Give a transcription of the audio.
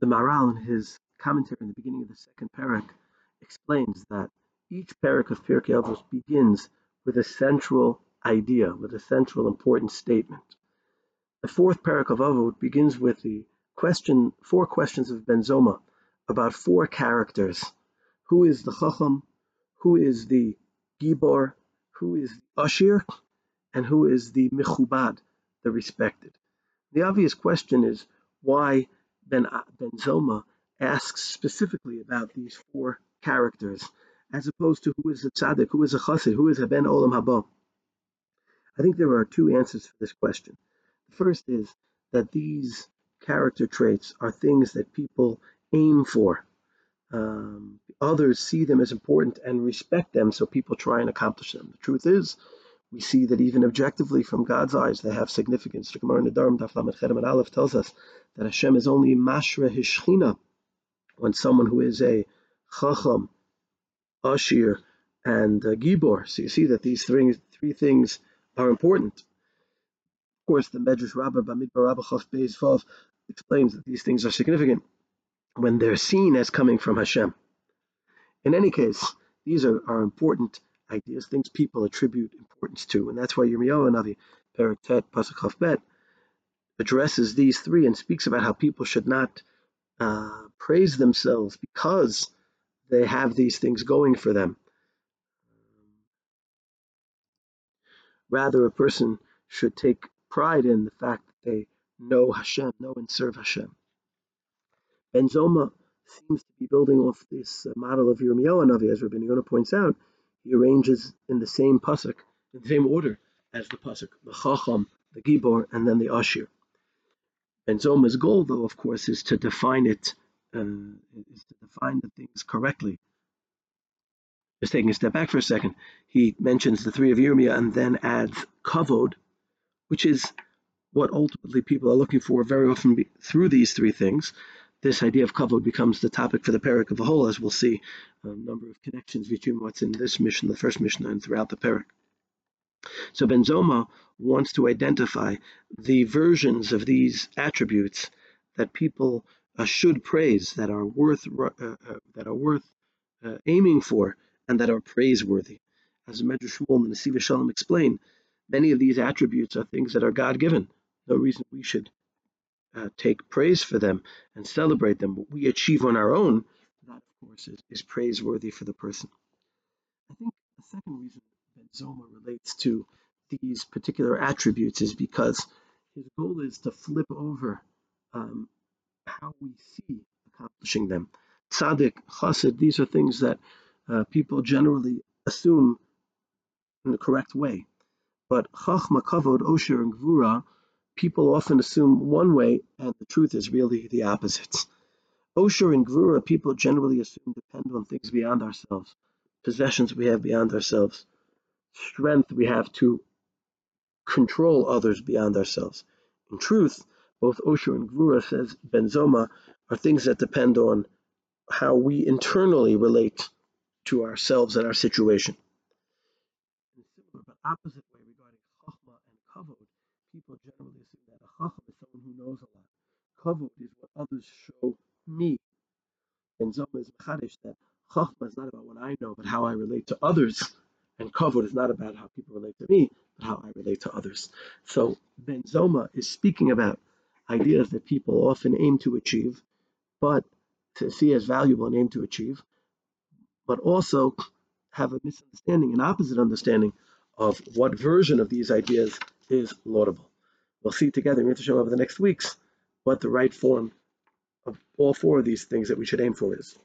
the Maharal in his commentary in the beginning of the second parak explains that each parak of Pirkei Avos begins with a central idea, with a central important statement. The fourth parak of Avot begins with the question, four questions of Benzoma about four characters. Who is the Chacham? Who is the Gibor? Who is the Ashir? And who is the Mechubad, the respected? The obvious question is why Ben Benzoma asks specifically about these four characters, as opposed to who is a tzaddik, who is a chassid, who is a ben olam haba. I think there are two answers for this question. The first is that these character traits are things that people aim for. Um, others see them as important and respect them, so people try and accomplish them. The truth is, we see that even objectively from God's eyes, they have significance. The Gemara Nedarim Daf Lamed Aleph tells us that Hashem is only mashra hishchina when someone who is a chacham, ashir, and gibor. So you see that these three, three things are important. Of course, the Medrash Rabbah Bamidbar Rabbah Chaf Beis Vav explains that these things are significant when they're seen as coming from Hashem. In any case, these are, are important ideas, things people attribute importance to. And that's why Yirmiyahu Navi, Paratet, Pasuk Bet, addresses these three and speaks about how people should not uh, praise themselves because they have these things going for them. Rather, a person should take pride in the fact that they know Hashem, know and serve Hashem. Benzoma seems to be building off this uh, model of Yirmiyahu Navi, as Rabbi Yonah points out, he arranges in the same pasuk, in the same order as the pasuk, the Chacham, the Gibor, and then the Ashir. And Zoma's goal, though, of course, is to define it, uh, is to define the things correctly. Just taking a step back for a second, he mentions the three of Yirmiyah and then adds kavod, which is what ultimately people are looking for very often through these three things this idea of kavod becomes the topic for the parak of a whole, as we'll see a number of connections between what's in this mishna, the first mishna, and throughout the parak. So Benzoma wants to identify the versions of these attributes that people uh, should praise, that are worth uh, uh, that are worth uh, aiming for, and that are praiseworthy. As Medrash Shmuel and Nesiv Shalom explain, many of these attributes are things that are God-given. No reason we should uh, take praise for them and celebrate them, what we achieve on our own, that of course is, is praiseworthy for the person. I think the second reason that Zoma relates to these particular attributes is because his goal is to flip over um, how we see accomplishing them. Tzaddik, chassid, these are things that uh, people generally assume in the correct way. But chachma, kavod, osher, and gvura people often assume one way, and the truth is really the opposite. Osher and Gvura, people generally assume depend on things beyond ourselves, possessions we have beyond ourselves, strength we have to control others beyond ourselves. In truth, both Osher and Gvura, says Benzoma, are things that depend on how we internally relate to ourselves and our situation. In a similar but opposite way regarding Chachma and Kavod, people generally assume that a chacham is someone who knows a lot. Kavod is what others show me. And Zoma is machadish that chachma is not about what I know, but how I relate to others. And kavod is not about how people relate to me, but how I relate to others. So Ben Zoma is speaking about ideas that people often aim to achieve, but to see as valuable and aim to achieve, but also have a misunderstanding, an opposite understanding of what version of these ideas is laudable. We'll see together in show over the next weeks what the right form of all four of these things that we should aim for is.